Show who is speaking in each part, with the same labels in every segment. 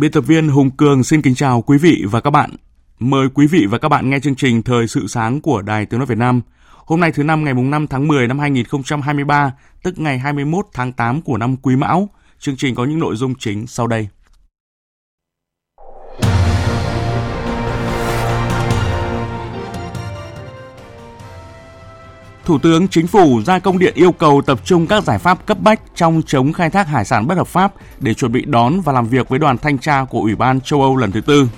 Speaker 1: Biên tập viên Hùng Cường xin kính chào quý vị và các bạn. Mời quý vị và các bạn nghe chương trình Thời sự sáng của Đài Tiếng Nói Việt Nam. Hôm nay thứ năm ngày 5 tháng 10 năm 2023, tức ngày 21 tháng 8 của năm Quý Mão. Chương trình có những nội dung chính sau đây. Thủ tướng Chính phủ ra công điện yêu cầu tập trung các giải pháp cấp bách trong chống khai thác hải sản bất hợp pháp để chuẩn bị đón và làm việc với đoàn thanh tra của Ủy ban châu Âu lần thứ tư.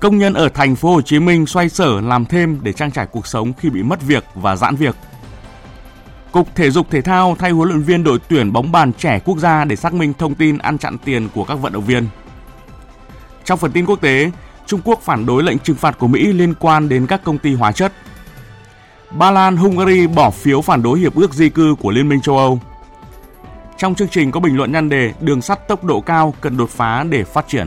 Speaker 1: Công nhân ở thành phố Hồ Chí Minh xoay sở làm thêm để trang trải cuộc sống khi bị mất việc và giãn việc. Cục Thể dục Thể thao thay huấn luyện viên đội tuyển bóng bàn trẻ quốc gia để xác minh thông tin ăn chặn tiền của các vận động viên. Trong phần tin quốc tế, Trung Quốc phản đối lệnh trừng phạt của Mỹ liên quan đến các công ty hóa chất Ba Lan, Hungary bỏ phiếu phản đối hiệp ước di cư của Liên minh châu Âu. Trong chương trình có bình luận nhan đề đường sắt tốc độ cao cần đột phá để phát triển.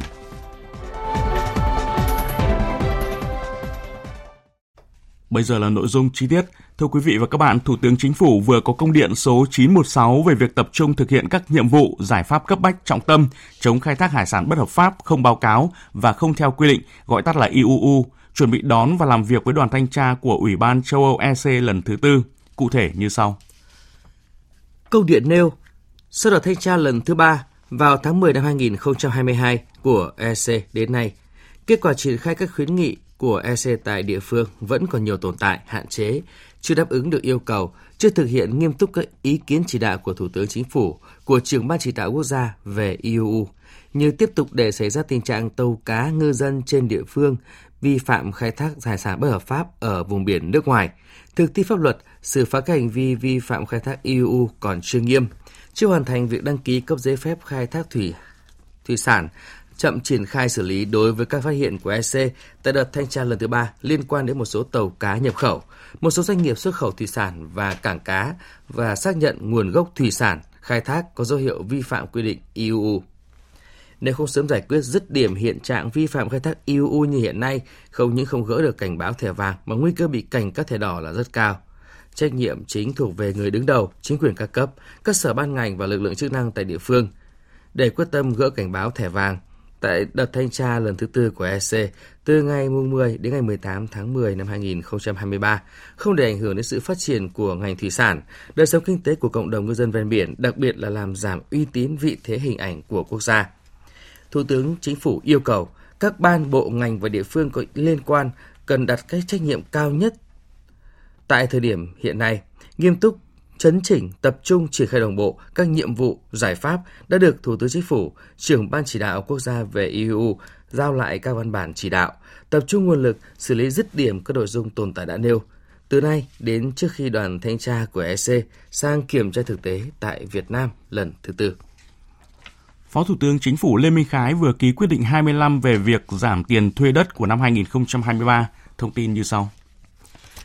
Speaker 1: Bây giờ là nội dung chi tiết. Thưa quý vị và các bạn, Thủ tướng Chính phủ vừa có công điện số 916 về việc tập trung thực hiện các nhiệm vụ, giải pháp cấp bách trọng tâm chống khai thác hải sản bất hợp pháp, không báo cáo và không theo quy định, gọi tắt là IUU, chuẩn bị đón và làm việc với đoàn thanh tra của Ủy ban châu Âu EC lần thứ tư, cụ thể như sau.
Speaker 2: câu điện nêu, sau đợt thanh tra lần thứ ba vào tháng 10 năm 2022 của EC đến nay, kết quả triển khai các khuyến nghị của EC tại địa phương vẫn còn nhiều tồn tại, hạn chế, chưa đáp ứng được yêu cầu, chưa thực hiện nghiêm túc các ý kiến chỉ đạo của Thủ tướng Chính phủ, của trưởng ban chỉ đạo quốc gia về IUU, như tiếp tục để xảy ra tình trạng tàu cá ngư dân trên địa phương vi phạm khai thác hải sản bất hợp pháp ở vùng biển nước ngoài. Thực thi pháp luật, xử phạt các hành vi vi phạm khai thác IUU còn chưa nghiêm, chưa hoàn thành việc đăng ký cấp giấy phép khai thác thủy thủy sản, chậm triển khai xử lý đối với các phát hiện của EC tại đợt thanh tra lần thứ ba liên quan đến một số tàu cá nhập khẩu, một số doanh nghiệp xuất khẩu thủy sản và cảng cá và xác nhận nguồn gốc thủy sản khai thác có dấu hiệu vi phạm quy định IUU. Nếu không sớm giải quyết dứt điểm hiện trạng vi phạm khai thác IUU như hiện nay, không những không gỡ được cảnh báo thẻ vàng mà nguy cơ bị cảnh các thẻ đỏ là rất cao. Trách nhiệm chính thuộc về người đứng đầu, chính quyền các cấp, các sở ban ngành và lực lượng chức năng tại địa phương. Để quyết tâm gỡ cảnh báo thẻ vàng, tại đợt thanh tra lần thứ tư của EC từ ngày 10 đến ngày 18 tháng 10 năm 2023, không để ảnh hưởng đến sự phát triển của ngành thủy sản, đời sống kinh tế của cộng đồng ngư dân ven biển, đặc biệt là làm giảm uy tín vị thế hình ảnh của quốc gia. Thủ tướng Chính phủ yêu cầu các ban bộ ngành và địa phương có liên quan cần đặt cái trách nhiệm cao nhất tại thời điểm hiện nay, nghiêm túc chấn chỉnh, tập trung triển khai đồng bộ các nhiệm vụ, giải pháp đã được Thủ tướng Chính phủ, trưởng Ban chỉ đạo quốc gia về EU giao lại các văn bản chỉ đạo, tập trung nguồn lực xử lý dứt điểm các nội dung tồn tại đã nêu. Từ nay đến trước khi đoàn thanh tra của EC sang kiểm tra thực tế tại Việt Nam lần thứ tư.
Speaker 1: Phó Thủ tướng Chính phủ Lê Minh Khái vừa ký quyết định 25 về việc giảm tiền thuê đất của năm 2023. Thông tin như sau.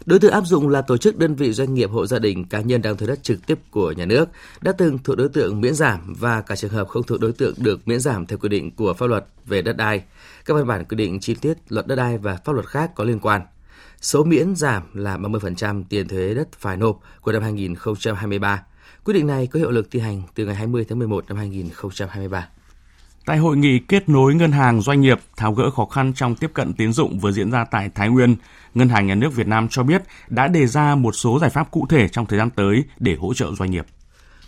Speaker 2: Đối tượng áp dụng là tổ chức đơn vị doanh nghiệp hộ gia đình cá nhân đang thuê đất trực tiếp của nhà nước, đã từng thuộc đối tượng miễn giảm và cả trường hợp không thuộc đối tượng được miễn giảm theo quy định của pháp luật về đất đai, các văn bản quy định chi tiết luật đất đai và pháp luật khác có liên quan. Số miễn giảm là 30% tiền thuế đất phải nộp của năm 2023. Quyết định này có hiệu lực thi hành từ ngày 20 tháng 11 năm 2023.
Speaker 1: Tại hội nghị kết nối ngân hàng doanh nghiệp tháo gỡ khó khăn trong tiếp cận tín dụng vừa diễn ra tại Thái Nguyên, Ngân hàng Nhà nước Việt Nam cho biết đã đề ra một số giải pháp cụ thể trong thời gian tới để hỗ trợ doanh nghiệp.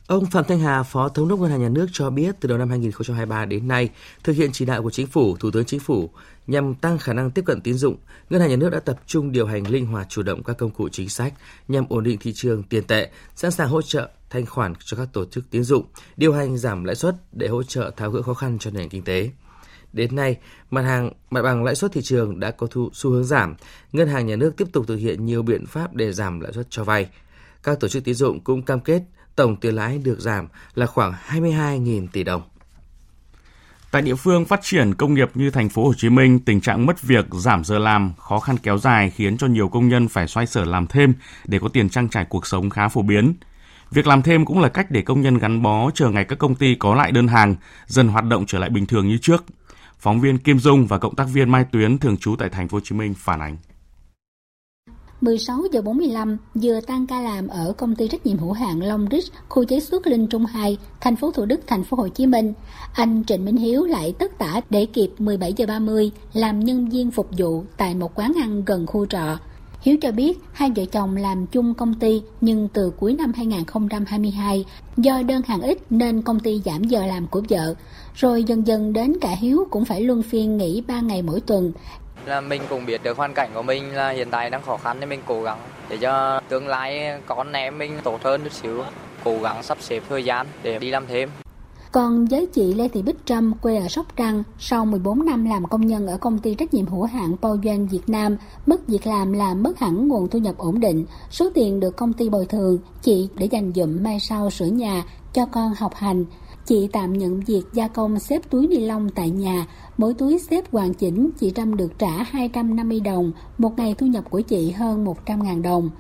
Speaker 2: Ông Phạm Thanh Hà, Phó Thống đốc Ngân hàng Nhà nước cho biết từ đầu năm 2023 đến nay, thực hiện chỉ đạo của Chính phủ, Thủ tướng Chính phủ nhằm tăng khả năng tiếp cận tín dụng, Ngân hàng Nhà nước đã tập trung điều hành linh hoạt chủ động các công cụ chính sách nhằm ổn định thị trường tiền tệ, sẵn sàng hỗ trợ thanh khoản cho các tổ chức tín dụng, điều hành giảm lãi suất để hỗ trợ tháo gỡ khó khăn cho nền kinh tế. Đến nay, mặt hàng mặt bằng lãi suất thị trường đã có thu, xu hướng giảm. Ngân hàng nhà nước tiếp tục thực hiện nhiều biện pháp để giảm lãi suất cho vay. Các tổ chức tín dụng cũng cam kết tổng tiền lãi được giảm là khoảng 22.000 tỷ đồng.
Speaker 1: Tại địa phương phát triển công nghiệp như thành phố Hồ Chí Minh, tình trạng mất việc, giảm giờ làm, khó khăn kéo dài khiến cho nhiều công nhân phải xoay sở làm thêm để có tiền trang trải cuộc sống khá phổ biến. Việc làm thêm cũng là cách để công nhân gắn bó chờ ngày các công ty có lại đơn hàng, dần hoạt động trở lại bình thường như trước. Phóng viên Kim Dung và cộng tác viên Mai Tuyến thường trú tại thành phố Hồ Chí Minh phản ánh.
Speaker 3: 16 giờ 45 vừa tan ca làm ở công ty trách nhiệm hữu hạn Long Rich, khu chế xuất Linh Trung 2, thành phố Thủ Đức, thành phố Hồ Chí Minh. Anh Trịnh Minh Hiếu lại tất tả để kịp 17 giờ 30 làm nhân viên phục vụ tại một quán ăn gần khu trọ. Hiếu cho biết hai vợ chồng làm chung công ty nhưng từ cuối năm 2022 do đơn hàng ít nên công ty giảm giờ làm của vợ. Rồi dần dần đến cả Hiếu cũng phải luân phiên nghỉ 3 ngày mỗi tuần
Speaker 4: là mình cũng biết được hoàn cảnh của mình là hiện tại đang khó khăn nên mình cố gắng để cho tương lai con em mình tốt hơn chút xíu, cố gắng sắp xếp thời gian để đi làm thêm
Speaker 3: còn với chị Lê Thị Bích Trâm quê ở Sóc Trăng, sau 14 năm làm công nhân ở công ty trách nhiệm hữu hạn Poyen Doanh Việt Nam, mất việc làm là mất hẳn nguồn thu nhập ổn định. Số tiền được công ty bồi thường, chị để dành dụm mai sau sửa nhà, cho con học hành. Chị tạm nhận việc gia công xếp túi ni lông tại nhà, mỗi túi xếp hoàn chỉnh chị Trâm được trả 250 đồng, một ngày thu nhập của chị hơn 100.000 đồng.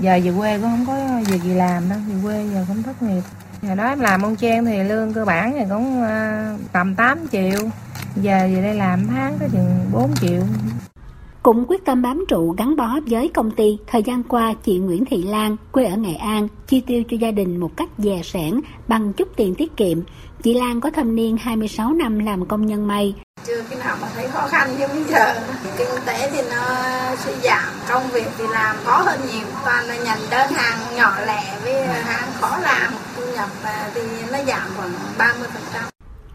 Speaker 5: Giờ về quê cũng không có việc gì làm đâu, về quê giờ cũng thất nghiệp. Giờ đó em làm ông trang thì lương cơ bản thì cũng ờ, tầm 8 triệu, giờ về đây làm tháng có chừng 4 triệu.
Speaker 3: Cũng quyết tâm bám trụ gắn bó với công ty, thời gian qua chị Nguyễn Thị Lan, quê ở Nghệ An, chi tiêu cho gia đình một cách dè sẻn bằng chút tiền tiết kiệm. Chị Lan có thâm niên 26 năm làm công nhân may.
Speaker 6: Chưa khi nào mà thấy khó khăn như bây giờ. Kinh tế thì nó suy giảm, công việc thì làm khó hơn nhiều. Toàn là nhận đơn hàng nhỏ lẻ với hàng khó làm, nhập thì nó giảm khoảng 30%.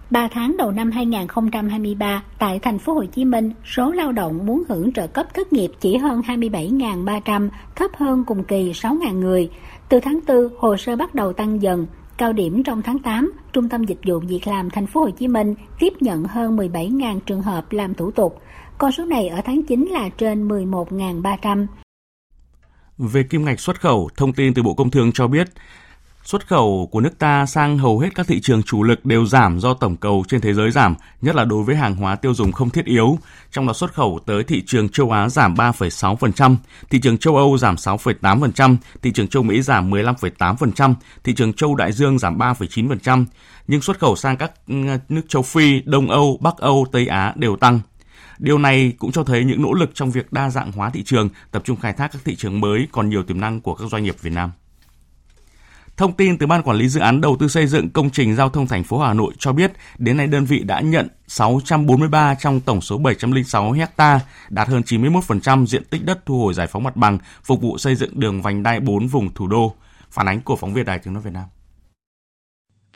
Speaker 3: 3 tháng đầu năm 2023, tại thành phố Hồ Chí Minh, số lao động muốn hưởng trợ cấp thất nghiệp chỉ hơn 27.300, thấp hơn cùng kỳ 6.000 người. Từ tháng 4, hồ sơ bắt đầu tăng dần. Cao điểm trong tháng 8, Trung tâm Dịch vụ Việc làm thành phố Hồ Chí Minh tiếp nhận hơn 17.000 trường hợp làm thủ tục. Con số này ở tháng 9 là trên 11.300.
Speaker 1: Về kim ngạch xuất khẩu, thông tin từ Bộ Công Thương cho biết, Xuất khẩu của nước ta sang hầu hết các thị trường chủ lực đều giảm do tổng cầu trên thế giới giảm, nhất là đối với hàng hóa tiêu dùng không thiết yếu. Trong đó xuất khẩu tới thị trường châu Á giảm 3,6%, thị trường châu Âu giảm 6,8%, thị trường châu Mỹ giảm 15,8%, thị trường châu Đại Dương giảm 3,9%, nhưng xuất khẩu sang các ừ, nước châu Phi, Đông Âu, Bắc Âu, Tây Á đều tăng. Điều này cũng cho thấy những nỗ lực trong việc đa dạng hóa thị trường, tập trung khai thác các thị trường mới còn nhiều tiềm năng của các doanh nghiệp Việt Nam. Thông tin từ Ban Quản lý Dự án Đầu tư xây dựng công trình giao thông thành phố Hà Nội cho biết, đến nay đơn vị đã nhận 643 trong tổng số 706 ha, đạt hơn 91% diện tích đất thu hồi giải phóng mặt bằng, phục vụ xây dựng đường vành đai 4 vùng thủ đô. Phản ánh của phóng viên Đài Tiếng nói Việt Nam.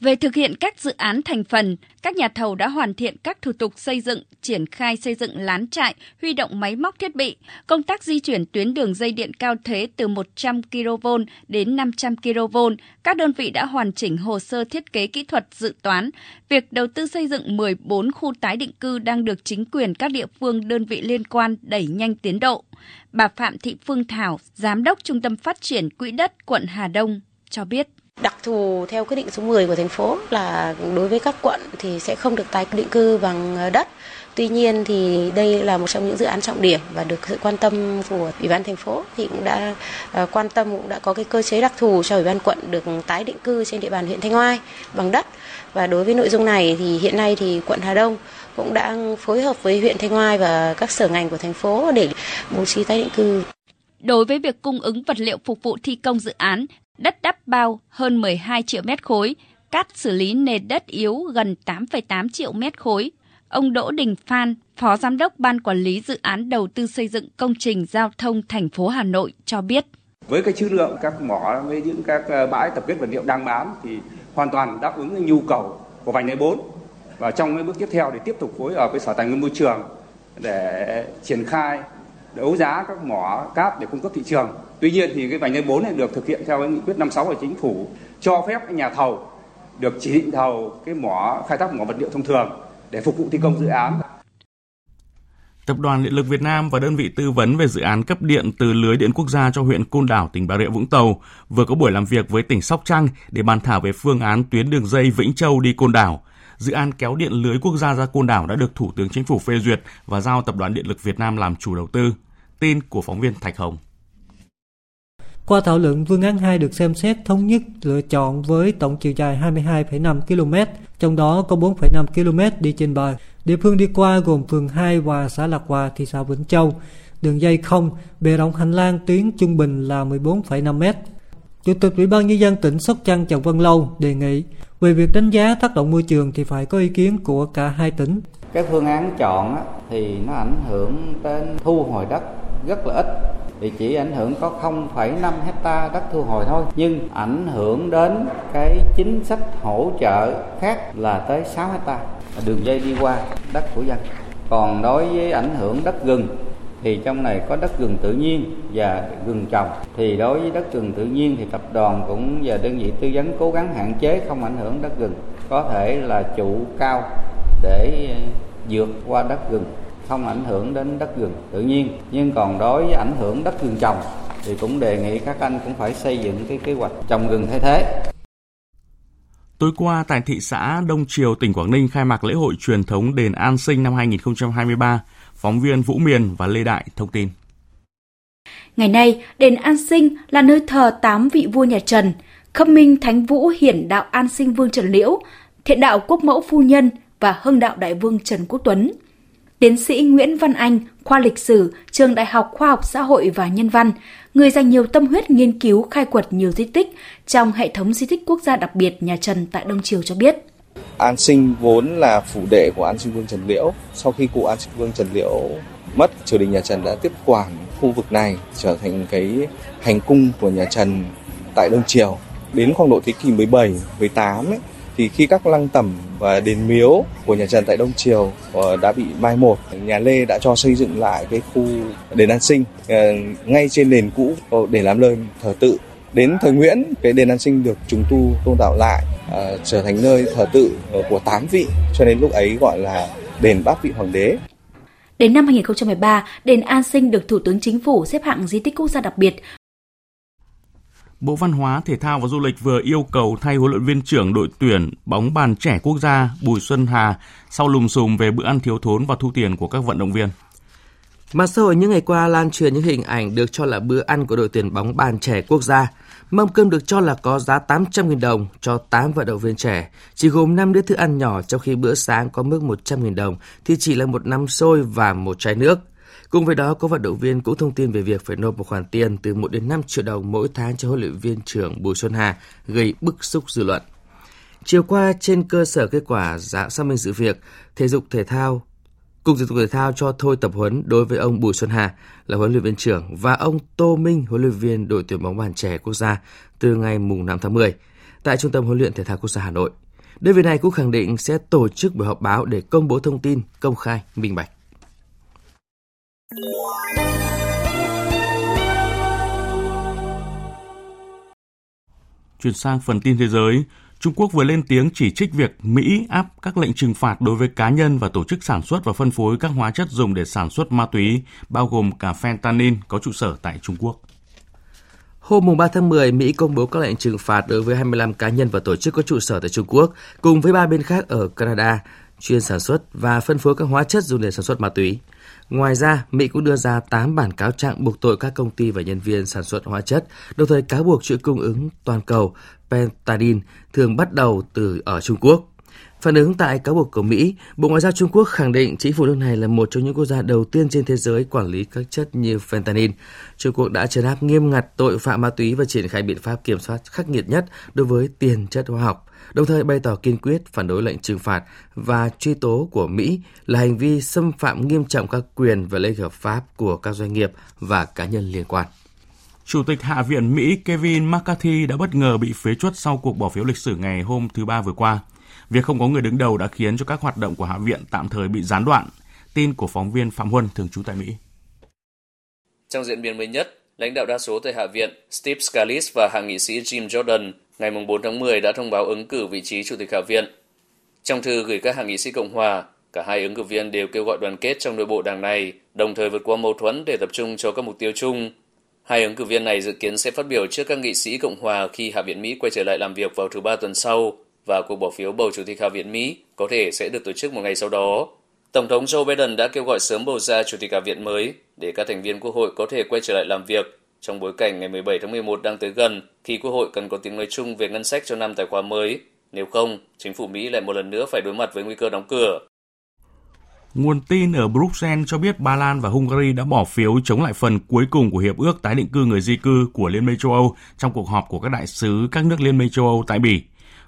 Speaker 7: Về thực hiện các dự án thành phần, các nhà thầu đã hoàn thiện các thủ tục xây dựng, triển khai xây dựng lán trại, huy động máy móc thiết bị, công tác di chuyển tuyến đường dây điện cao thế từ 100 kV đến 500 kV. Các đơn vị đã hoàn chỉnh hồ sơ thiết kế kỹ thuật dự toán. Việc đầu tư xây dựng 14 khu tái định cư đang được chính quyền các địa phương đơn vị liên quan đẩy nhanh tiến độ. Bà Phạm Thị Phương Thảo, Giám đốc Trung tâm Phát triển Quỹ đất quận Hà Đông cho biết.
Speaker 8: Đặc thù theo quyết định số 10 của thành phố là đối với các quận thì sẽ không được tái định cư bằng đất. Tuy nhiên thì đây là một trong những dự án trọng điểm và được sự quan tâm của Ủy ban thành phố thì cũng đã à, quan tâm, cũng đã có cái cơ chế đặc thù cho Ủy ban quận được tái định cư trên địa bàn huyện Thanh Oai bằng đất. Và đối với nội dung này thì hiện nay thì quận Hà Đông cũng đang phối hợp với huyện Thanh Oai và các sở ngành của thành phố để bố trí tái định cư.
Speaker 7: Đối với việc cung ứng vật liệu phục vụ thi công dự án, đất đắp bao hơn 12 triệu mét khối, cát xử lý nền đất yếu gần 8,8 triệu mét khối. Ông Đỗ Đình Phan, Phó Giám đốc Ban Quản lý Dự án Đầu tư xây dựng công trình giao thông thành phố Hà Nội cho biết.
Speaker 9: Với cái chữ lượng các mỏ với những các ờ, bãi tập kết vật liệu đang bán thì hoàn toàn đáp ứng nhu cầu của vành đai 4 và trong cái bước tiếp theo để tiếp tục phối hợp với Sở Tài nguyên Môi trường để triển khai đấu giá các mỏ cát để cung cấp thị trường Tuy nhiên thì cái vành đai 4 này được thực hiện theo cái nghị quyết 56 của chính phủ cho phép nhà thầu được chỉ định thầu cái mỏ khai thác mỏ vật liệu thông thường để phục vụ thi công dự án.
Speaker 1: Tập đoàn Điện lực Việt Nam và đơn vị tư vấn về dự án cấp điện từ lưới điện quốc gia cho huyện Côn Đảo, tỉnh Bà Rịa Vũng Tàu vừa có buổi làm việc với tỉnh Sóc Trăng để bàn thảo về phương án tuyến đường dây Vĩnh Châu đi Côn Đảo. Dự án kéo điện lưới quốc gia ra Côn Đảo đã được Thủ tướng Chính phủ phê duyệt và giao Tập đoàn Điện lực Việt Nam làm chủ đầu tư. Tin của phóng viên Thạch Hồng.
Speaker 10: Qua thảo luận, phương án 2 được xem xét thống nhất lựa chọn với tổng chiều dài 22,5 km, trong đó có 4,5 km đi trên bờ. Địa phương đi qua gồm phường 2 và xã Lạc Hòa, thị xã Vĩnh Châu. Đường dây không, bề rộng hành lang tuyến trung bình là 14,5 m. Chủ tịch Ủy ban Nhân dân tỉnh Sóc Trăng Trần Văn Lâu đề nghị về việc đánh giá tác động môi trường thì phải có ý kiến của cả hai tỉnh.
Speaker 11: Cái phương án chọn thì nó ảnh hưởng đến thu hồi đất rất là ít. Thì chỉ ảnh hưởng có 0,5 hecta đất thu hồi thôi. Nhưng ảnh hưởng đến cái chính sách hỗ trợ khác là tới 6 hecta đường dây đi qua đất của dân. Còn đối với ảnh hưởng đất rừng thì trong này có đất rừng tự nhiên và rừng trồng. Thì đối với đất rừng tự nhiên thì tập đoàn cũng và đơn vị tư vấn cố gắng hạn chế không ảnh hưởng đất rừng. Có thể là trụ cao để ờ, vượt qua đất rừng, không ảnh hưởng đến đất rừng tự nhiên. Nhưng còn đối với ảnh hưởng đất rừng trồng thì cũng đề nghị các anh cũng phải xây dựng cái kế hoạch trồng rừng thay thế.
Speaker 1: Tối qua tại thị xã Đông Triều, tỉnh Quảng Ninh khai mạc lễ hội truyền thống đền An Sinh năm 2023. Phóng viên Vũ Miền và Lê Đại thông tin.
Speaker 12: Ngày nay, đền An Sinh là nơi thờ tám vị vua nhà Trần, khâm minh Thánh Vũ Hiển Đạo An Sinh Vương Trần Liễu, Thiện Đạo Quốc Mẫu Phu Nhân và Hưng Đạo Đại Vương Trần Quốc Tuấn. Tiến sĩ Nguyễn Văn Anh, khoa lịch sử, trường Đại học Khoa học Xã hội và Nhân văn, người dành nhiều tâm huyết nghiên cứu khai quật nhiều di tích trong hệ thống di tích quốc gia đặc biệt nhà Trần tại Đông Triều cho biết.
Speaker 13: An Sinh vốn là phủ đệ của An Sinh Vương Trần Liễu. Sau khi cụ An Sinh Vương Trần Liễu mất, triều đình nhà Trần đã tiếp quản khu vực này trở thành cái hành cung của nhà Trần tại Đông Triều. Đến khoảng độ thế kỷ 17, 18 ấy, thì khi các lăng tẩm và đền miếu của nhà Trần tại Đông Triều ờ, đã bị mai một, nhà Lê đã cho xây dựng lại cái khu đền An Sinh ờ, ngay trên đền cũ ờ, để làm nơi thờ tự. Đến thời Nguyễn, cái đền An Sinh được trùng tu tôn tạo lại trở thành nơi thờ tự của tám vị, cho nên lúc ấy gọi là đền bát vị hoàng đế.
Speaker 12: Đến năm 2013, đền An Sinh được Thủ tướng Chính phủ xếp hạng di tích quốc gia đặc biệt
Speaker 1: Bộ Văn hóa, Thể thao và Du lịch vừa yêu cầu thay huấn luyện viên trưởng đội tuyển bóng bàn trẻ quốc gia Bùi Xuân Hà sau lùm xùm về bữa ăn thiếu thốn và thu tiền của các vận động viên.
Speaker 2: Mạng xã hội những ngày qua lan truyền những hình ảnh được cho là bữa ăn của đội tuyển bóng bàn trẻ quốc gia. Mâm cơm được cho là có giá 800.000 đồng cho 8 vận động viên trẻ, chỉ gồm 5 đĩa thức ăn nhỏ trong khi bữa sáng có mức 100.000 đồng thì chỉ là một nắm xôi và một chai nước. Cùng với đó, có vận động viên cũng thông tin về việc phải nộp một khoản tiền từ 1 đến 5 triệu đồng mỗi tháng cho huấn luyện viên trưởng Bùi Xuân Hà, gây bức xúc dư luận. Chiều qua, trên cơ sở kết quả giả xác minh sự việc, thể dục thể thao Cục Thể dục Thể thao cho thôi tập huấn đối với ông Bùi Xuân Hà là huấn luyện viên trưởng và ông Tô Minh, huấn luyện viên đội tuyển bóng bàn trẻ quốc gia từ ngày mùng 5 tháng 10 tại Trung tâm huấn luyện thể thao quốc gia Hà Nội. Đơn vị này cũng khẳng định sẽ tổ chức buổi họp báo để công bố thông tin công khai, minh bạch.
Speaker 1: Chuyển sang phần tin thế giới, Trung Quốc vừa lên tiếng chỉ trích việc Mỹ áp các lệnh trừng phạt đối với cá nhân và tổ chức sản xuất và phân phối các hóa chất dùng để sản xuất ma túy, bao gồm cả fentanyl có trụ sở tại Trung Quốc.
Speaker 2: Hôm 3 tháng 10, Mỹ công bố các lệnh trừng phạt đối với 25 cá nhân và tổ chức có trụ sở tại Trung Quốc, cùng với ba bên khác ở Canada, chuyên sản xuất và phân phối các hóa chất dùng để sản xuất ma túy. Ngoài ra, Mỹ cũng đưa ra 8 bản cáo trạng buộc tội các công ty và nhân viên sản xuất hóa chất, đồng thời cáo buộc chuỗi cung ứng toàn cầu Pentadin thường bắt đầu từ ở Trung Quốc. Phản ứng tại cáo buộc của Mỹ, Bộ Ngoại giao Trung Quốc khẳng định chính phủ nước này là một trong những quốc gia đầu tiên trên thế giới quản lý các chất như fentanyl. Trung Quốc đã trấn áp nghiêm ngặt tội phạm ma túy và triển khai biện pháp kiểm soát khắc nghiệt nhất đối với tiền chất hóa học đồng thời bày tỏ kiên quyết phản đối lệnh trừng phạt và truy tố của Mỹ là hành vi xâm phạm nghiêm trọng các quyền và lợi ích hợp pháp của các doanh nghiệp và cá nhân liên quan.
Speaker 1: Chủ tịch Hạ viện Mỹ Kevin McCarthy đã bất ngờ bị phế truất sau cuộc bỏ phiếu lịch sử ngày hôm thứ Ba vừa qua. Việc không có người đứng đầu đã khiến cho các hoạt động của Hạ viện tạm thời bị gián đoạn. Tin của phóng viên Phạm Huân thường trú tại Mỹ.
Speaker 14: Trong diễn biến mới nhất, lãnh đạo đa số tại Hạ viện Steve Scalise và hạ nghị sĩ Jim Jordan ngày 4 tháng 10 đã thông báo ứng cử vị trí Chủ tịch Hạ viện. Trong thư gửi các hạ nghị sĩ Cộng hòa, cả hai ứng cử viên đều kêu gọi đoàn kết trong nội bộ đảng này, đồng thời vượt qua mâu thuẫn để tập trung cho các mục tiêu chung. Hai ứng cử viên này dự kiến sẽ phát biểu trước các nghị sĩ Cộng hòa khi Hạ viện Mỹ quay trở lại làm việc vào thứ Ba tuần sau và cuộc bỏ phiếu bầu Chủ tịch Hạ viện Mỹ có thể sẽ được tổ chức một ngày sau đó. Tổng thống Joe Biden đã kêu gọi sớm bầu ra Chủ tịch Hạ viện mới để các thành viên Quốc hội có thể quay trở lại làm việc trong bối cảnh ngày 17 tháng 11 đang tới gần khi Quốc hội cần có tiếng nói chung về ngân sách cho năm tài khoá mới. Nếu không, chính phủ Mỹ lại một lần nữa phải đối mặt với nguy cơ đóng cửa.
Speaker 1: Nguồn tin ở Bruxelles cho biết Ba Lan và Hungary đã bỏ phiếu chống lại phần cuối cùng của Hiệp ước tái định cư người di cư của Liên minh châu Âu trong cuộc họp của các đại sứ các nước Liên minh châu Âu tại Bỉ.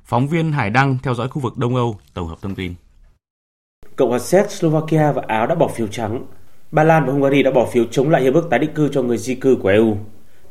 Speaker 1: Phóng viên Hải Đăng theo dõi khu vực Đông Âu tổng hợp thông tin.
Speaker 15: Cộng hòa Séc, Slovakia và Áo đã bỏ phiếu trắng. Ba Lan và Hungary đã bỏ phiếu chống lại hiệp ước tái định cư cho người di cư của EU.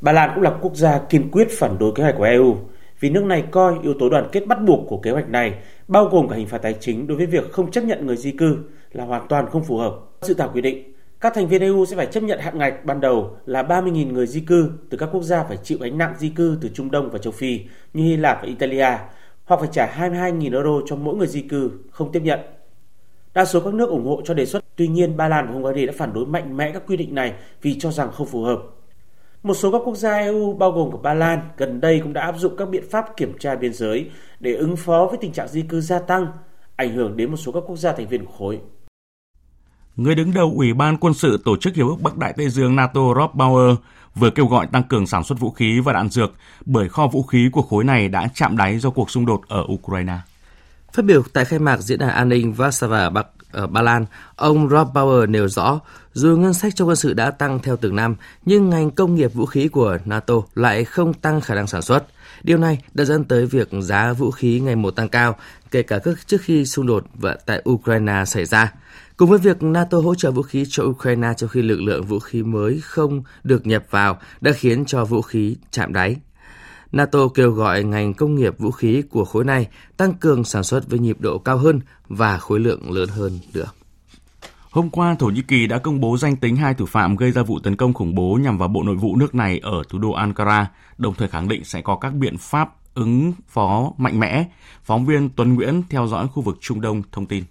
Speaker 15: Ba Lan cũng là quốc gia kiên quyết phản đối kế hoạch của EU vì nước này coi yếu tố đoàn kết bắt buộc của kế hoạch này bao gồm cả hình phạt tài chính đối với việc không chấp nhận người di cư là hoàn toàn không phù hợp. Dự thảo quy định các thành viên EU sẽ phải chấp nhận hạn ngạch ban đầu là 30.000 người di cư từ các quốc gia phải chịu gánh nặng di cư từ Trung Đông và châu Phi như Hy Lạp và Italia, hoặc phải trả 22.000 euro cho mỗi người di cư không tiếp nhận. Đa số các nước ủng hộ cho đề xuất, tuy nhiên Ba Lan và Hungary đã phản đối mạnh mẽ các quy định này vì cho rằng không phù hợp. Một số các quốc gia EU bao gồm cả Ba Lan gần đây cũng đã áp dụng các biện pháp kiểm tra biên giới để ứng phó với tình trạng di cư gia tăng, ảnh hưởng đến một số các quốc gia thành viên của khối.
Speaker 1: Người đứng đầu Ủy ban quân sự Tổ chức Hiệp ước Bắc Đại Tây Dương NATO Rob Bauer vừa kêu gọi tăng cường sản xuất vũ khí và đạn dược bởi kho vũ khí của khối này đã chạm đáy do cuộc xung đột ở Ukraine.
Speaker 2: Phát biểu tại khai mạc diễn đàn an ninh Warsaw Bắc ở Ba Lan, ông Rob Bauer nêu rõ, dù ngân sách cho quân sự đã tăng theo từng năm, nhưng ngành công nghiệp vũ khí của NATO lại không tăng khả năng sản xuất. Điều này đã dẫn tới việc giá vũ khí ngày một tăng cao, kể cả trước khi xung đột tại Ukraine xảy ra. Cùng với việc NATO hỗ trợ vũ khí cho Ukraine trong khi lực lượng vũ khí mới không được nhập vào đã khiến cho vũ khí chạm đáy. NATO kêu gọi ngành công nghiệp vũ khí của khối này tăng cường sản xuất với nhịp độ cao hơn và khối lượng lớn hơn nữa.
Speaker 1: Hôm qua, Thổ Nhĩ Kỳ đã công bố danh tính hai thủ phạm gây ra vụ tấn công khủng bố nhằm vào Bộ Nội vụ nước này ở thủ đô Ankara, đồng thời khẳng định sẽ có các biện pháp ứng phó mạnh mẽ. Phóng viên Tuấn Nguyễn theo dõi khu vực Trung Đông thông tin.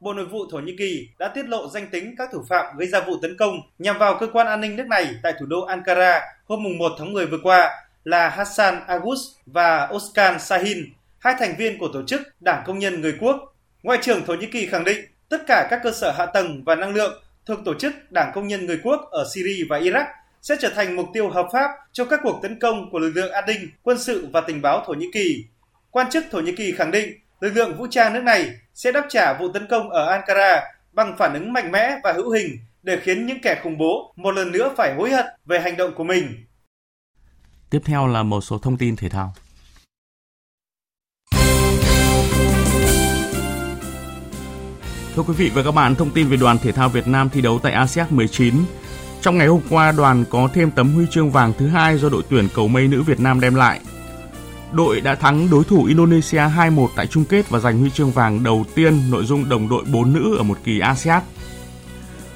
Speaker 16: Bộ Nội vụ Thổ Nhĩ Kỳ đã tiết lộ danh tính các thủ phạm gây ra vụ tấn công nhằm vào cơ quan an ninh nước này tại thủ đô Ankara hôm 1 tháng 10 vừa qua là Hassan Agus và Oskan Sahin, hai thành viên của tổ chức Đảng Công nhân Người Quốc. Ngoại trưởng Thổ Nhĩ Kỳ khẳng định tất cả các cơ sở hạ tầng và năng lượng thuộc tổ chức Đảng Công nhân Người Quốc ở Syria và Iraq sẽ trở thành mục tiêu hợp pháp cho các cuộc tấn công của lực lượng an ninh, quân sự và tình báo Thổ Nhĩ Kỳ. Quan chức Thổ Nhĩ Kỳ khẳng định lực lượng vũ trang nước này sẽ đáp trả vụ tấn công ở Ankara bằng phản ứng mạnh mẽ và hữu hình để khiến những kẻ khủng bố một lần nữa phải hối hận về hành động của mình.
Speaker 1: Tiếp theo là một số thông tin thể thao. Thưa quý vị và các bạn, thông tin về đoàn thể thao Việt Nam thi đấu tại ASEAN 19. Trong ngày hôm qua, đoàn có thêm tấm huy chương vàng thứ hai do đội tuyển cầu mây nữ Việt Nam đem lại. Đội đã thắng đối thủ Indonesia 2-1 tại chung kết và giành huy chương vàng đầu tiên nội dung đồng đội 4 nữ ở một kỳ ASEAN.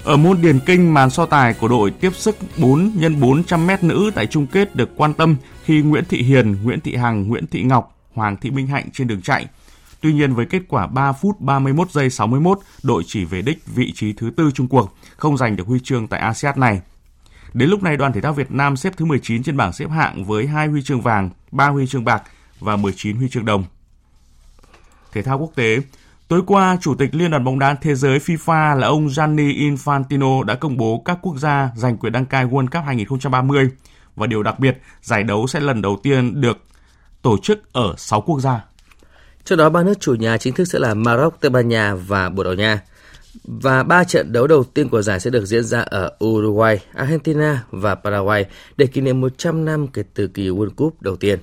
Speaker 1: Ở môn điền kinh, màn so tài của đội tiếp sức 4 x 400 m nữ tại chung kết được quan tâm khi Nguyễn Thị Hiền, Nguyễn Thị Hằng, Nguyễn Thị Ngọc, Hoàng Thị Minh Hạnh trên đường chạy. Tuy nhiên với kết quả 3 phút 31 giây 61, đội chỉ về đích vị trí thứ tư chung cuộc, không giành được huy chương tại ASEAN này. Đến lúc này đoàn thể thao Việt Nam xếp thứ 19 trên bảng xếp hạng với 2 huy chương vàng, 3 huy chương bạc và 19 huy chương đồng. Thể thao quốc tế, Tối qua, Chủ tịch Liên đoàn bóng đá thế giới FIFA là ông Gianni Infantino đã công bố các quốc gia giành quyền đăng cai World Cup 2030 và điều đặc biệt, giải đấu sẽ lần đầu tiên được tổ chức ở 6 quốc gia.
Speaker 2: Trong đó, ba nước chủ nhà chính thức sẽ là Maroc, Tây Ban Nha và Bồ Đào Nha. Và ba trận đấu đầu tiên của giải sẽ được diễn ra ở Uruguay, Argentina và Paraguay để kỷ niệm 100 năm kể từ kỳ World Cup đầu tiên.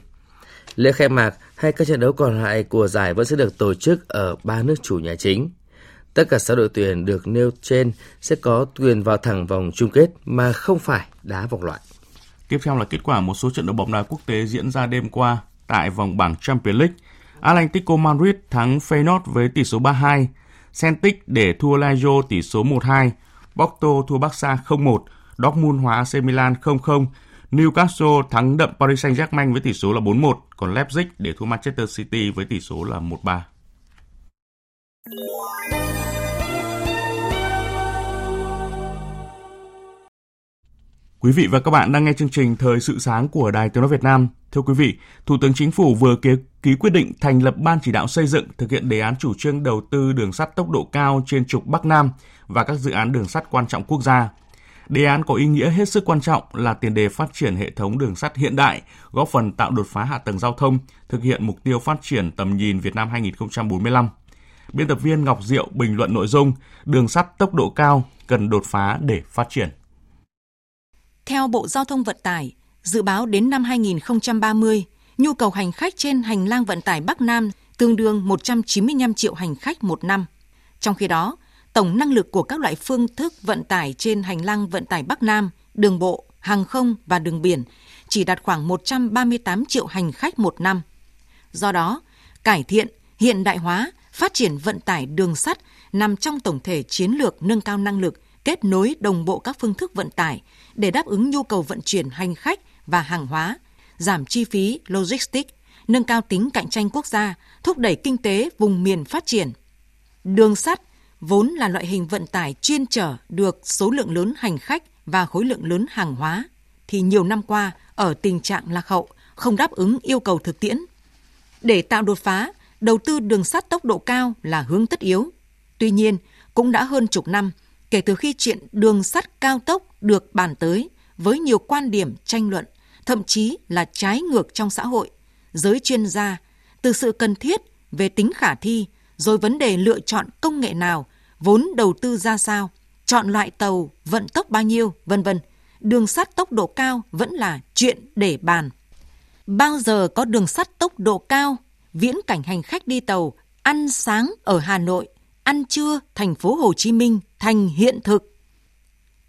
Speaker 2: Lễ khai mạc hay các trận đấu còn lại của giải vẫn sẽ được tổ chức ở ba nước chủ nhà chính. Tất cả 6 đội tuyển được nêu trên sẽ có quyền vào thẳng vòng chung kết mà không phải đá vòng loại.
Speaker 1: Tiếp theo là kết quả một số trận đấu bóng đá quốc tế diễn ra đêm qua tại vòng bảng Champions League. Atlético Madrid thắng Feyenoord với tỷ số 3-2, Celtic để thua Lazio tỷ số 1-2, Porto thua Barca 0-1, Dortmund hòa AC Milan 0-0, Newcastle thắng đậm Paris Saint-Germain với tỷ số là 4-1, còn Leipzig để thua Manchester City với tỷ số là 1-3. Quý vị và các bạn đang nghe chương trình Thời sự sáng của Đài Tiếng nói Việt Nam. Thưa quý vị, Thủ tướng Chính phủ vừa ký, ký quyết định thành lập ban chỉ đạo xây dựng thực hiện đề án chủ trương đầu tư đường sắt tốc độ cao trên trục Bắc Nam và các dự án đường sắt quan trọng quốc gia. Đề án có ý nghĩa hết sức quan trọng là tiền đề phát triển hệ thống đường sắt hiện đại, góp phần tạo đột phá hạ tầng giao thông, thực hiện mục tiêu phát triển tầm nhìn Việt Nam 2045. Biên tập viên Ngọc Diệu bình luận nội dung đường sắt tốc độ cao cần đột phá để phát triển.
Speaker 17: Theo Bộ Giao thông Vận tải, dự báo đến năm 2030, nhu cầu hành khách trên hành lang vận tải Bắc Nam tương đương 195 triệu hành khách một năm. Trong khi đó, tổng năng lực của các loại phương thức vận tải trên hành lang vận tải Bắc Nam, đường bộ, hàng không và đường biển chỉ đạt khoảng 138 triệu hành khách một năm. Do đó, cải thiện, hiện đại hóa, phát triển vận tải đường sắt nằm trong tổng thể chiến lược nâng cao năng lực, kết nối đồng bộ các phương thức vận tải để đáp ứng nhu cầu vận chuyển hành khách và hàng hóa, giảm chi phí logistics, nâng cao tính cạnh tranh quốc gia, thúc đẩy kinh tế vùng miền phát triển. Đường sắt vốn là loại hình vận tải chuyên chở được số lượng lớn hành khách và khối lượng lớn hàng hóa, thì nhiều năm qua ở tình trạng lạc hậu, không đáp ứng yêu cầu thực tiễn. Để tạo đột phá, đầu tư đường sắt tốc độ cao là hướng tất yếu. Tuy nhiên, cũng đã hơn chục năm kể từ khi chuyện đường sắt cao tốc được bàn tới với nhiều quan điểm tranh luận, thậm chí là trái ngược trong xã hội, giới chuyên gia, từ sự cần thiết về tính khả thi, rồi vấn đề lựa chọn công nghệ nào, vốn đầu tư ra sao, chọn loại tàu, vận tốc bao nhiêu, vân vân. Đường sắt tốc độ cao vẫn là chuyện để bàn. Bao giờ có đường sắt tốc độ cao, viễn cảnh hành khách đi tàu, ăn sáng ở Hà Nội, ăn trưa thành phố Hồ Chí Minh thành hiện thực.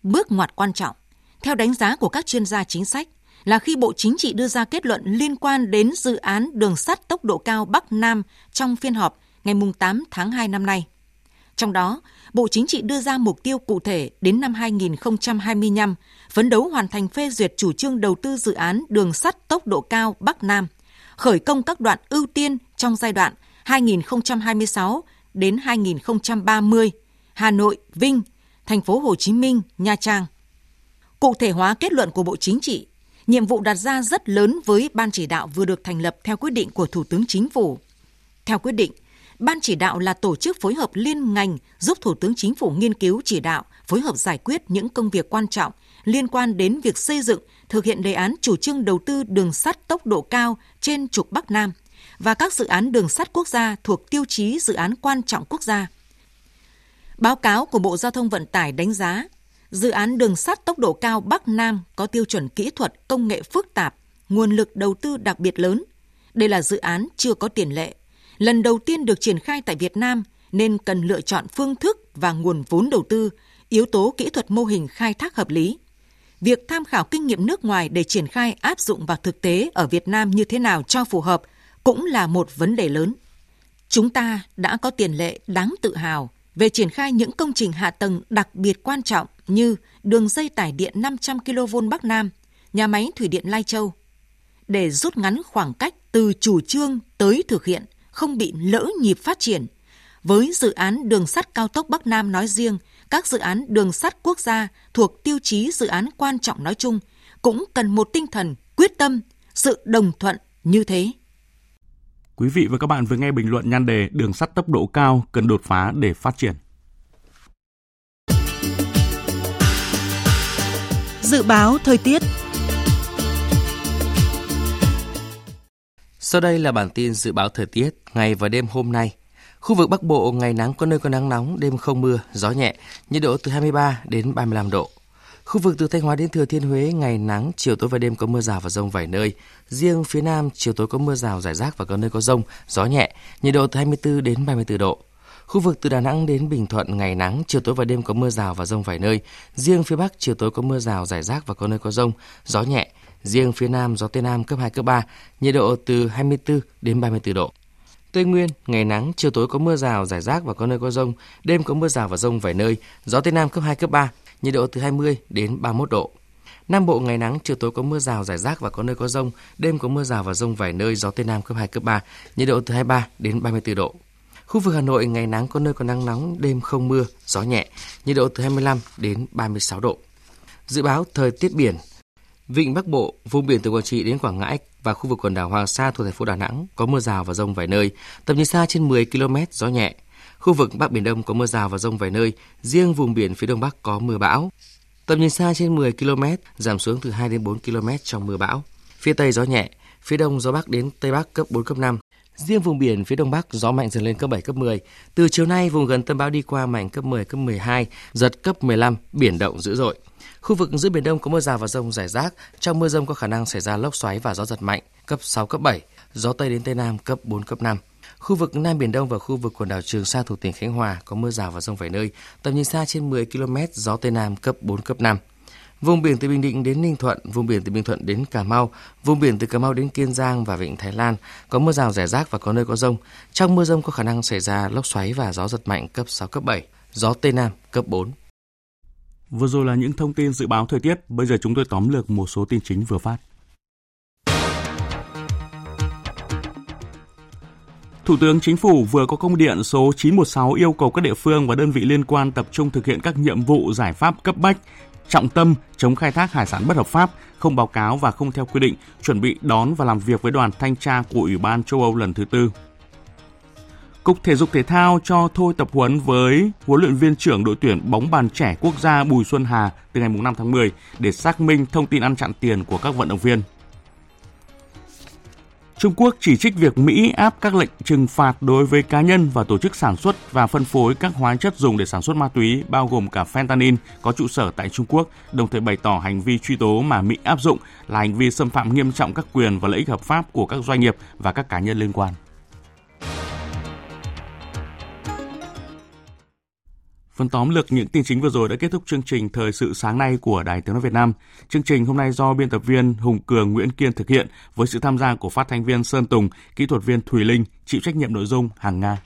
Speaker 17: Bước ngoặt quan trọng, theo đánh giá của các chuyên gia chính sách, là khi Bộ Chính trị đưa ra kết luận liên quan đến dự án đường sắt tốc độ cao Bắc Nam trong phiên họp ngày 8 tháng 2 năm nay. Trong đó, Bộ Chính trị đưa ra mục tiêu cụ thể đến năm 2025, phấn đấu hoàn thành phê duyệt chủ trương đầu tư dự án đường sắt tốc độ cao Bắc Nam, khởi công các đoạn ưu tiên trong giai đoạn 2026 đến 2030, Hà Nội, Vinh, thành phố Hồ Chí Minh, Nha Trang. Cụ thể hóa kết luận của Bộ Chính trị, nhiệm vụ đặt ra rất lớn với ban chỉ đạo vừa được thành lập theo quyết định của Thủ tướng Chính phủ. Theo quyết định, Ban chỉ đạo là tổ chức phối hợp liên ngành giúp Thủ tướng Chính phủ nghiên cứu chỉ đạo, phối hợp giải quyết những công việc quan trọng liên quan đến việc xây dựng, thực hiện đề án chủ trương đầu tư đường sắt tốc độ cao trên trục Bắc Nam và các dự án đường sắt quốc gia thuộc tiêu chí dự án quan trọng quốc gia. Báo cáo của Bộ Giao thông Vận tải đánh giá, dự án đường sắt tốc độ cao Bắc Nam có tiêu chuẩn kỹ thuật công nghệ phức tạp, nguồn lực đầu tư đặc biệt lớn. Đây là dự án chưa có tiền lệ, lần đầu tiên được triển khai tại Việt Nam nên cần lựa chọn phương thức và nguồn vốn đầu tư, yếu tố kỹ thuật mô hình khai thác hợp lý. Việc tham khảo kinh nghiệm nước ngoài để triển khai áp dụng vào thực tế ở Việt Nam như thế nào cho phù hợp cũng là một vấn đề lớn. Chúng ta đã có tiền lệ đáng tự hào về triển khai những công trình hạ tầng đặc biệt quan trọng như đường dây tải điện 500 kV Bắc Nam, nhà máy thủy điện Lai Châu. Để rút ngắn khoảng cách từ chủ trương tới thực hiện, không bị lỡ nhịp phát triển. Với dự án đường sắt cao tốc Bắc Nam nói riêng, các dự án đường sắt quốc gia thuộc tiêu chí dự án quan trọng nói chung cũng cần một tinh thần quyết tâm, sự đồng thuận như thế.
Speaker 1: Quý vị và các bạn vừa nghe bình luận nhan đề đường sắt tốc độ cao cần đột phá để phát triển.
Speaker 18: Dự báo thời tiết
Speaker 2: Sau đây là bản tin dự báo thời tiết ngày và đêm hôm nay. Khu vực Bắc Bộ ngày nắng có nơi có nắng nóng, đêm không mưa, gió nhẹ, nhiệt độ từ 23 đến 35 độ. Khu vực từ Thanh Hóa đến Thừa Thiên Huế ngày nắng, chiều tối và đêm có mưa rào và rông vài nơi. Riêng phía Nam chiều tối có mưa rào rải rác và có nơi có rông, gió nhẹ, nhiệt độ từ 24 đến 34 độ. Khu vực từ Đà Nẵng đến Bình Thuận ngày nắng, chiều tối và đêm có mưa rào và rông vài nơi. Riêng phía Bắc chiều tối có mưa rào rải rác và có nơi có rông, gió nhẹ. Riêng phía Nam gió Tây Nam cấp 2, cấp 3, nhiệt độ từ 24 đến 34 độ. Tây Nguyên, ngày nắng, chiều tối có mưa rào, rải rác và có nơi có rông. Đêm có mưa rào và rông vài nơi, gió Tây Nam cấp 2, cấp 3, nhiệt độ từ 20 đến 31 độ. Nam Bộ ngày nắng, chiều tối có mưa rào rải rác và có nơi có rông, đêm có mưa rào và rông vài nơi, gió Tây Nam cấp 2, cấp 3, nhiệt độ từ 23 đến 34 độ. Khu vực Hà Nội ngày nắng có nơi có nắng nóng, đêm không mưa, gió nhẹ, nhiệt độ từ 25 đến 36 độ. Dự báo thời tiết biển Vịnh Bắc Bộ, vùng biển từ Quảng Trị đến Quảng Ngãi và khu vực quần đảo Hoàng Sa thuộc thành phố Đà Nẵng có mưa rào và rông vài nơi, tầm nhìn xa trên 10 km, gió nhẹ. Khu vực Bắc Biển Đông có mưa rào và rông vài nơi, riêng vùng biển phía Đông Bắc có mưa bão. Tầm nhìn xa trên 10 km, giảm xuống từ 2 đến 4 km trong mưa bão. Phía Tây gió nhẹ, phía Đông gió Bắc đến Tây Bắc cấp 4, cấp 5. Riêng vùng biển phía Đông Bắc gió mạnh dần lên cấp 7, cấp 10. Từ chiều nay, vùng gần tâm bão đi qua mạnh cấp 10, cấp 12, giật cấp 15, biển động dữ dội. Khu vực giữa Biển Đông có mưa rào và rông rải rác. Trong mưa rông có khả năng xảy ra lốc xoáy và gió giật mạnh, cấp 6, cấp 7. Gió Tây đến Tây Nam cấp 4, cấp 5. Khu vực Nam Biển Đông và khu vực quần đảo Trường Sa thuộc tỉnh Khánh Hòa có mưa rào và rông vài nơi. Tầm nhìn xa trên 10 km, gió Tây Nam cấp 4, cấp 5. Vùng biển từ Bình Định đến Ninh Thuận, vùng biển từ Bình Thuận đến Cà Mau, vùng biển từ Cà Mau đến Kiên Giang và Vịnh Thái Lan có mưa rào rải rác và có nơi có rông. Trong mưa rông có khả năng xảy ra lốc xoáy và gió giật mạnh cấp 6, cấp 7, gió Tây Nam cấp 4.
Speaker 1: Vừa rồi là những thông tin dự báo thời tiết, bây giờ chúng tôi tóm lược một số tin chính vừa phát. Thủ tướng Chính phủ vừa có công điện số 916 yêu cầu các địa phương và đơn vị liên quan tập trung thực hiện các nhiệm vụ giải pháp cấp bách, trọng tâm chống khai thác hải sản bất hợp pháp, không báo cáo và không theo quy định, chuẩn bị đón và làm việc với đoàn thanh tra của Ủy ban châu Âu lần thứ tư. Cục Thể dục Thể thao cho thôi tập huấn với huấn luyện viên trưởng đội tuyển bóng bàn trẻ quốc gia Bùi Xuân Hà từ ngày 5 tháng 10 để xác minh thông tin ăn chặn tiền của các vận động viên. Trung Quốc chỉ trích việc Mỹ áp các lệnh trừng phạt đối với cá nhân và tổ chức sản xuất và phân phối các hóa chất dùng để sản xuất ma túy, bao gồm cả fentanyl, có trụ sở tại Trung Quốc, đồng thời bày tỏ hành vi truy tố mà Mỹ áp dụng là hành vi xâm phạm nghiêm trọng các quyền và lợi ích hợp pháp của các doanh nghiệp và các cá nhân liên quan. Phần tóm lược những tin chính vừa rồi đã kết thúc chương trình Thời sự sáng nay của Đài Tiếng Nói Việt Nam. Chương trình hôm nay do biên tập viên Hùng Cường, Nguyễn Kiên thực hiện với sự tham gia của phát thanh viên Sơn Tùng, kỹ thuật viên Thùy Linh, chịu trách nhiệm nội dung Hàng Nga.